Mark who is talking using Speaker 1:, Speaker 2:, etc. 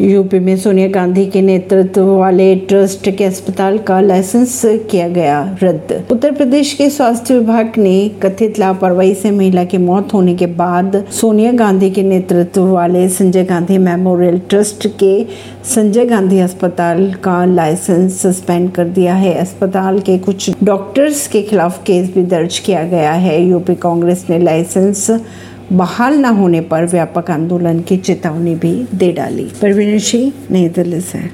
Speaker 1: UP में सोनिया गांधी के नेतृत्व वाले ट्रस्ट के अस्पताल का लाइसेंस किया गया रद्द। उत्तर प्रदेश के स्वास्थ्य विभाग ने कथित लापरवाही से महिला की मौत होने के बाद सोनिया गांधी के नेतृत्व वाले संजय गांधी मेमोरियल ट्रस्ट के संजय गांधी अस्पताल का लाइसेंस सस्पेंड कर दिया है। अस्पताल के कुछ डॉक्टर्स के खिलाफ केस भी दर्ज किया गया है। यूपी कांग्रेस ने लाइसेंस बहाल न होने पर व्यापक आंदोलन की चेतावनी भी दे डाली। परवीन सिंह, नई दिल्ली से।